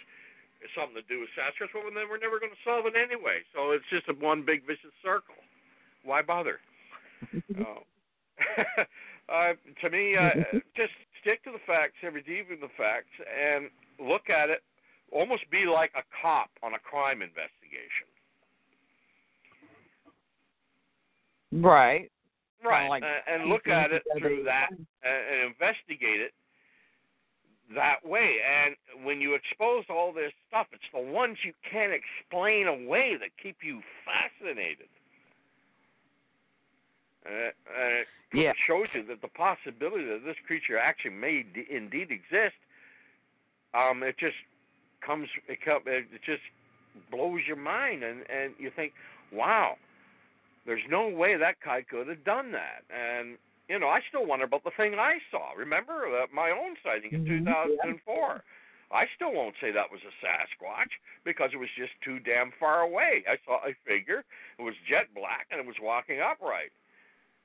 something to do with Sasquatch, well, then we're never going to solve it anyway. So it's just a one big vicious circle. Why bother? oh. uh, to me, uh, just stick to the facts, deviate from the facts, and look at it. Almost be like a cop on a crime investigation. Right. Right, like uh, and look at it through that and, and investigate it. That way. And when you expose all this stuff, it's the ones you can't explain away that keep you fascinated. Uh, and it Yeah. shows you that the possibility that this creature actually may d- indeed exist. Um, it just comes, it, come, it just blows your mind, and and you think, wow, there's no way that guy could have done that. And you know, I still wonder about the thing I saw. Remember uh, my own sighting in Mhm. 2004. I still won't say that was a Sasquatch because it was just too damn far away. I saw a figure. It was jet black and it was walking upright.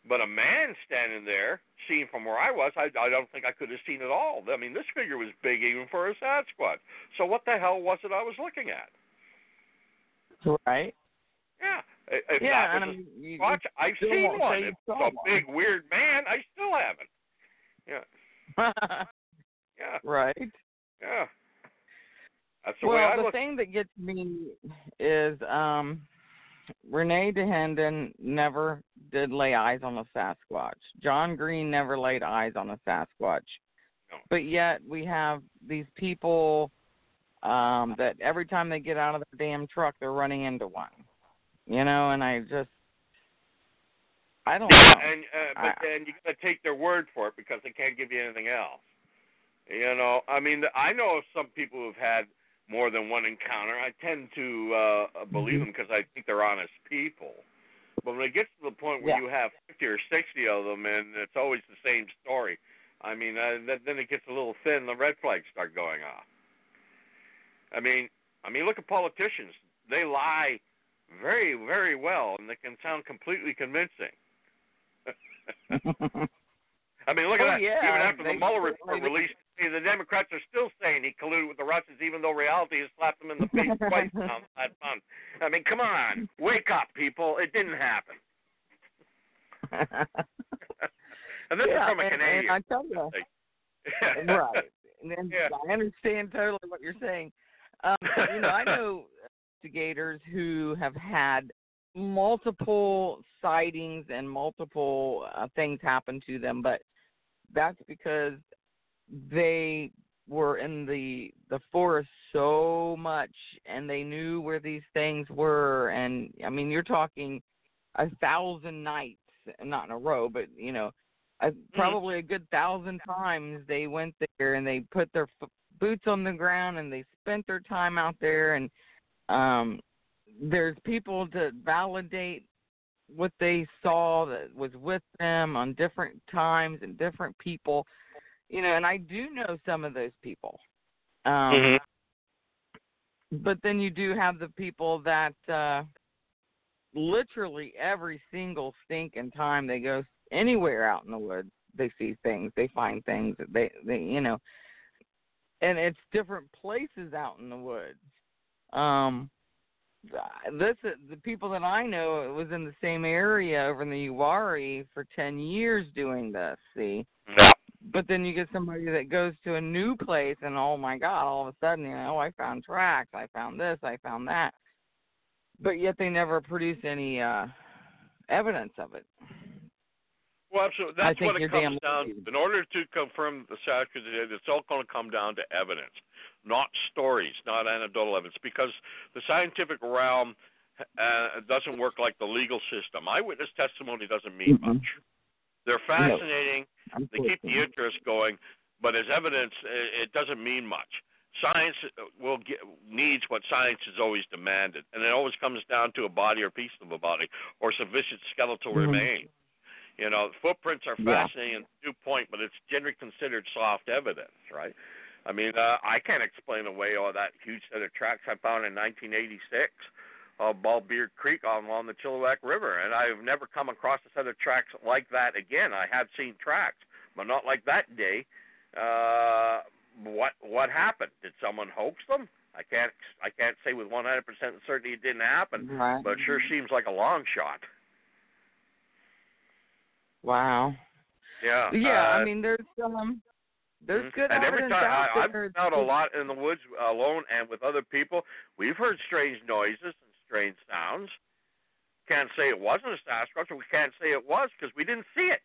But a man standing there, seen from where I was, I, I don't think I could have seen it all. I mean, this figure was big even for a Sasquatch. So what the hell was it I was looking at? Right. Yeah. If yeah, and I mean, you, Sasquatch, I've seen one. say you If saw it's a one. big weird man, I still haven't. Yeah. Yeah. right. Yeah. That's the way well, I the look. thing that gets me is um René Dahinden never did lay eyes on a Sasquatch. John Green never laid eyes on a Sasquatch. No. But yet we have these people um that every time they get out of their damn truck they're running into one. You know, and I just I don't know. and uh, but I- then you got to take their word for it because they can't give you anything else. You know, I mean, I know some people who've had more than one encounter. I tend to uh believe them because I think they're honest people. But when it gets to the point where Yeah. you have 50 or 60 of them and it's always the same story, I mean, uh, th- then it gets a little thin. The red flags start going off. I mean, I mean, look at politicians. They lie very, very well, and they can sound completely convincing. I mean, look at Oh, that. yeah, Even after the they Mueller report do. released, see, the Democrats are still saying he colluded with the Russians, even though reality has slapped them in the face twice now that month. I mean, come on, wake up, people! It didn't happen. and this yeah, is from a and, Canadian. and I tell you, right. And then Yeah. I understand totally what you're saying. Um, you know, I know investigators who have had multiple sightings and multiple uh, things happen to them, but that's because they were in the the forest so much and they knew where these things were and I mean you're talking a thousand nights not in a row but you know a, probably a good thousand times they went there and they put their f- boots on the ground and they spent their time out there and um there's people to validate what they saw that was with them on different times and different people you know and i do know some of those people um Mhm. but then you do have the people that uh literally every single stinking time they go anywhere out in the woods they see things they find things that they they you know and it's different places out in the woods um this the people that I know was in the same area over in the Uwharrie for 10 years doing this see Yeah. but then you get somebody that goes to a new place and oh my god all of a sudden you know I found tracks I found this I found that but yet they never produce any uh evidence of it Well, absolutely. I That's think what it comes down. right. In order to confirm the Sasquatch, it's all going to come down to evidence, not stories, not anecdotal evidence, because the scientific realm uh, doesn't work like the legal system. Eyewitness testimony doesn't mean Mm-mm. much. They're fascinating. They keep the interest going, but as evidence, it, doesn't mean much. Science will get, needs what science has always demanded, and it always comes down to a body or piece of a body or sufficient skeletal Mhm. remains. You know, footprints are Yeah. fascinating and due point, but it's generally considered soft evidence, right? I mean, uh, I can't explain away all that huge set of tracks I found in 1986 of Ballbeard Creek on along the Chilliwack River, and I've never come across a set of tracks like that again. I have seen tracks, but not like that day. Uh, what what happened? Did someone hoax them? I can't I can't say with 100% certainty it didn't happen, right but it sure seems like a long shot. wow Yeah. yeah uh, I mean there's um there's Mhm. good and every time I, I've been out a lot in the woods alone and with other people, we've heard strange noises and strange sounds. Can't say it wasn't a Sasquatch, we can't say it was because we didn't see it.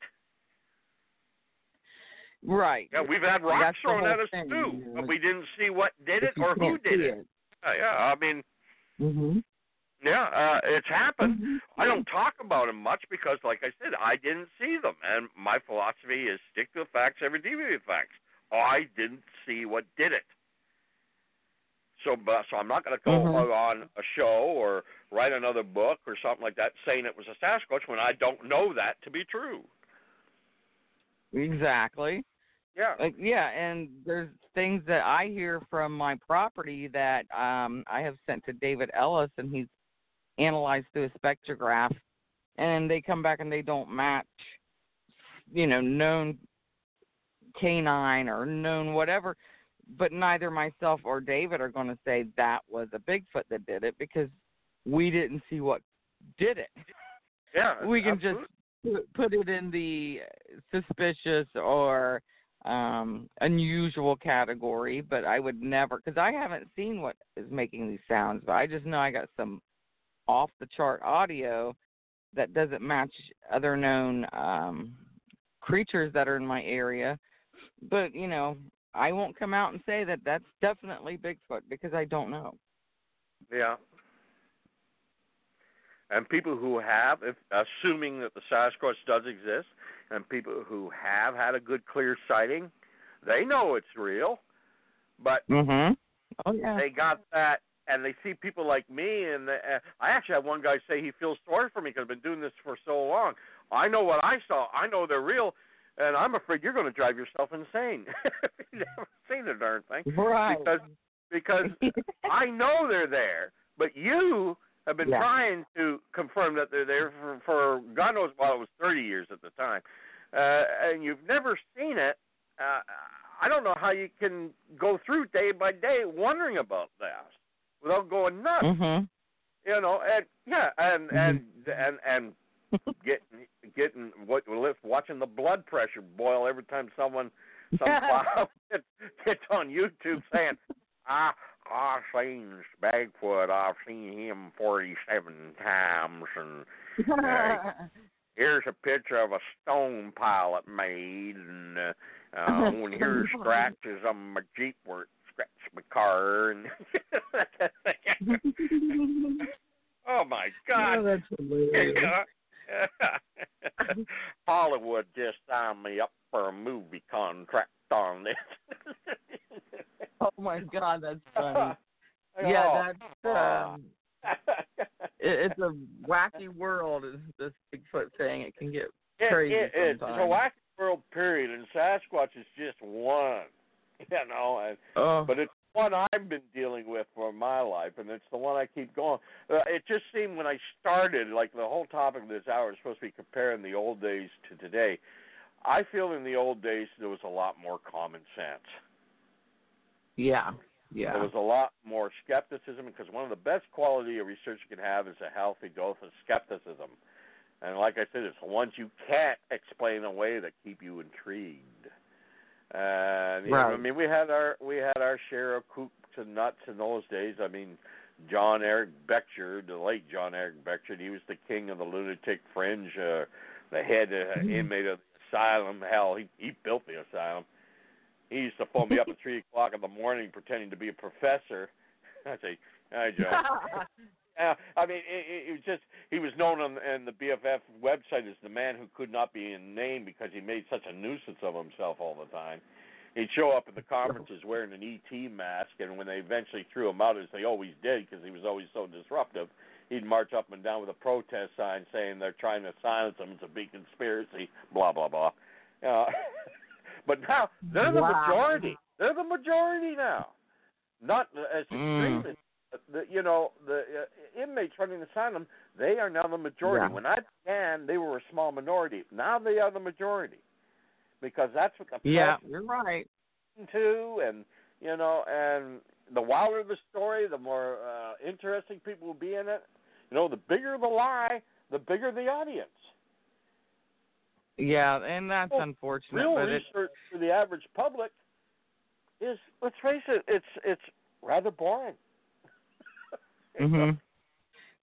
Right. Yeah, we've had rocks That's thrown at us thing, too, you know, but we didn't see what did it or who did see it. Yeah, yeah, I mean, Mhm. yeah, uh, it's happened. Mm-hmm. I don't talk about them much because, like I said, I didn't see them, and my philosophy is stick to the facts, ever deviate facts. I didn't see what did it. So, but so I'm not going to go Mhm. on a show or write another book or something like that saying it was a Sasquatch when I don't know that to be true. Exactly. Yeah. Like yeah, and there's things that I hear from my property that um I have sent to David Ellis and he's analyzed through a spectrograph and they come back and they don't match you know, known canine or known whatever. But neither myself or David are gonna say that was a Bigfoot that did it because we didn't see what did it. Yeah. we can absolutely. just put- put it in the suspicious or um unusual category but i would never because i haven't seen what is making these sounds but i just know i got some off the chart audio that doesn't match other known um creatures that are in my area but you know i won't come out and say that that's definitely bigfoot because i don't know Yeah. And people who have, if, assuming that the Sasquatch does exist, and people who have had a good clear sighting, they know it's real, but mhm oh yeah they got that, and they see people like me, and the, uh, I actually had one guy say he feels sorry for me because I've been doing this for so long. I know what I saw. I know they're real, and I'm afraid you're going to drive yourself insane. you haven't seen the darn thing right because because I know they're there, but you have been Yeah. trying to confirm that they're there for, for God knows what it was 30 years at the time, uh, and you've never seen it. Uh, I don't know how you can go through day by day wondering about that without going nuts. mhm You know, and yeah, and Mhm. and and and getting getting what watching the blood pressure boil every time someone some plow gets, gets on YouTube saying, "I I've seen Bigfoot. I've seen him forty-seven times, and here's a picture of a stone pilot made, and uh, uh, when here's scratches on my Jeep where it scratched my car, and oh my God, Oh, that's hilarious. Hollywood just signed me up for a movie contract on this. Oh my god, that's funny. Yeah, that's oh. um, it, it's a wacky world. Is this Bigfoot thing? It can get It- crazy it- it's a wacky world, period, and Sasquatch is just one. You know, and oh, but it's one I've been dealing with for my life, and it's the one I keep going. Uh, it just seemed when I started, like the whole topic of this hour is supposed to be comparing the old days to today. I feel in the old days there was a lot more common sense. yeah, yeah. There was a lot more skepticism because one of the best quality of research you can have is a healthy dose of skepticism. And like I said, it's the ones you can't explain away that keep you intrigued. And you know, I mean, we had our we had our share of kooks and nuts in those days. I mean, John Eric Beckjord, the late John Eric Beckjord, he was the king of the lunatic fringe, uh, the head uh, Mhm. inmate of the asylum. Hell, he he built the asylum. He used to phone me up at three o'clock in the morning pretending to be a professor. I say, "Hi, John." Uh, I mean, it, it, it was just he was known on, on the BFF website as the man who could not be named because he made such a nuisance of himself all the time. He'd show up at the conferences wearing an ET mask, and when they eventually threw him out, as they always did because he was always so disruptive, he'd march up and down with a protest sign saying they're trying to silence him. It's a big conspiracy. Blah blah blah. Uh, but now they're the Wow. majority. They're the majority now. Not as Mm. The you know the uh, inmates running the asylum they are now the majority Yeah. when i began they were a small minority now they are the majority because that's what the yeah, you're right. into and you know and the wilder the story the more uh interesting people will be in it you know the bigger the lie the bigger the audience Yeah, and that's Well, unfortunate. real but it, research for the average public is let's face it it's it's rather boring hmm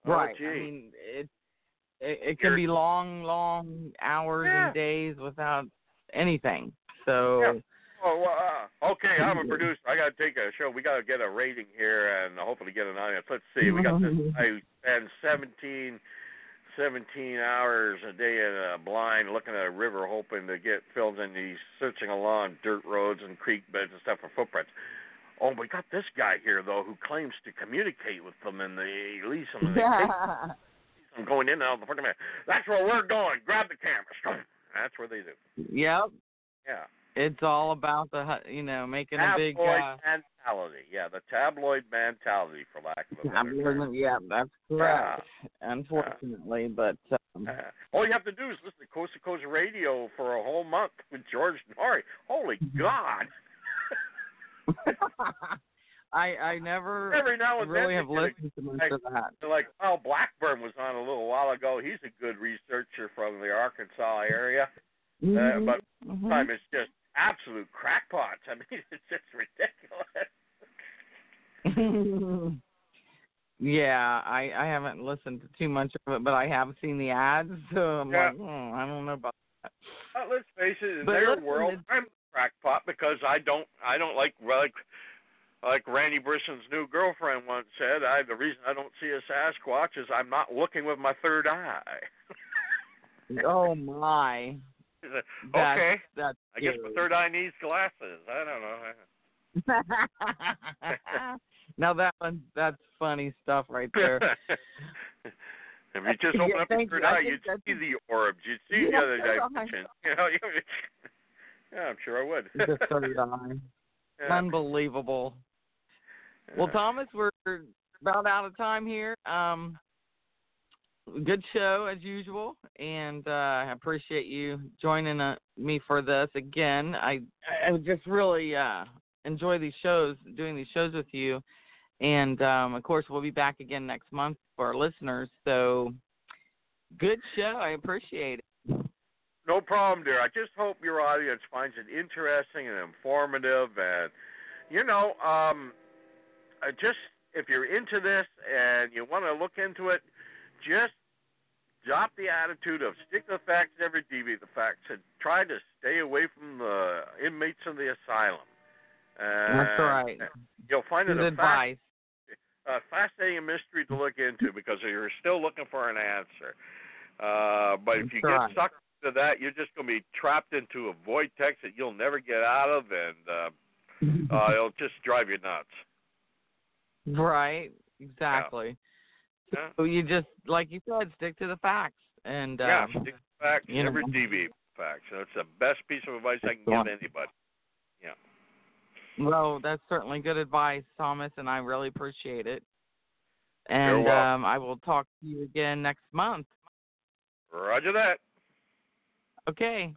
Oh, right. I mean, it it, it can be long, long hours Yeah. and days without anything. So. Yeah. Oh, well, uh, okay. I'm a producer. I got to take a show. We got to get a rating here and hopefully get an audience. Let's see. We got this. I spend 17, 17 hours a day in a blind looking at a river, hoping to get filmed, and he's searching along dirt roads and creek beds and stuff for footprints. Oh, we got this guy here though, who claims to communicate with them, and they release him. And they take I'm going in and out of the fucking man. That's where we're going. Grab the cameras. That's where they do. Yep. Yeah. It's all about the you know making a big. tabloid Uh, mentality. Yeah, the tabloid mentality, for lack of a better term. yeah, that's correct. Unfortunately, but um, Uh, all you have to do is listen to Coast to Coast Radio for a whole month with George Noory. Holy. God! I I never Every now and really then have they get a- listened to much like- of that. Like, oh, Blackburn was on a little while ago. He's a good researcher from the Arkansas area. Uh, Mhm, but mhm. time it's just absolute crackpots. I mean, it's just ridiculous. yeah, I I haven't listened to too much of it, but I have seen the ads, so I'm Yeah. like, hmm, I don't know about that. Uh, let's face it, in But their listen, world, I'm crackpot because I don't, I don't like like like Randy Brisson's new girlfriend once said. I the reason I don't see a Sasquatch is I'm not looking with my third eye. Oh my, okay, that's I guess my third eye needs glasses. I don't know. now that one, that's funny stuff right there. if you just open Yeah, up your third you. Eye, you'd see the orbs. You'd see the other oh that's dimension. You know, you, yeah, I'm sure I would. third eye, Yeah. unbelievable. Well, Thomas, we're about out of time here. Um, good show as usual, and uh, I appreciate you joining uh, me for this again. I I just really uh, enjoy these shows, doing these shows with you, and um, of course we'll be back again next month for our listeners. So, good show. I appreciate it. No problem, dear. I just hope your audience finds it interesting and informative, and you know, um, just if you're into this and you want to look into it, just drop the attitude of stick to the facts, never deviate the facts, and try to stay away from the inmates in the asylum. And That's right. You'll find it Good a fact, advice. a fascinating mystery to look into because you're still looking for an answer. Uh, but if you right. get sucked that, you're just going to be trapped into a vortex that you'll never get out of, and uh, uh, it'll just drive you nuts. Right. Exactly. Yeah. So you just like you said, stick to the facts and yeah, um, stick to facts, never know. deviate facts. That's the best piece of advice I can on. give anybody. Yeah. Well, that's certainly good advice, Thomas, and I really appreciate it. And um, I will talk to you again next month. Roger that. Okay.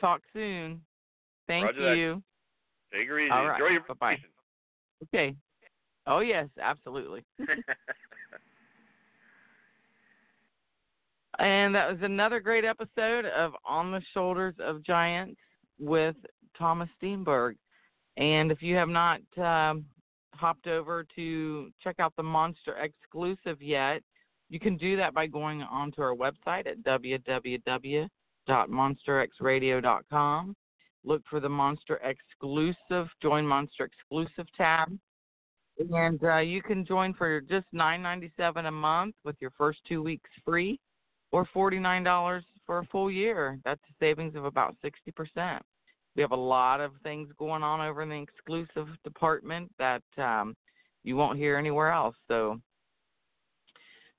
Talk soon. Thank Roger that. you. Take her easy. All right. Enjoy your Bye-bye. Okay. Oh yes, absolutely. And that was another great episode of On the Shoulders of Giants with Thomas Steenburg. And if you have not um, hopped over to check out the Monster Xclusive yet, you can do that by going onto our website at www.monsterxradio.com. Look for the Monster Xclusive, Join Monster Xclusive tab. And uh, you can join for just nine ninety seven a month with your first two weeks free or $49 for a full year. That's a savings of about 60%. We have a lot of things going on over in the exclusive department that um, you won't hear anywhere else. So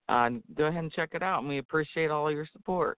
uh, go ahead and check it out, and we appreciate all your support.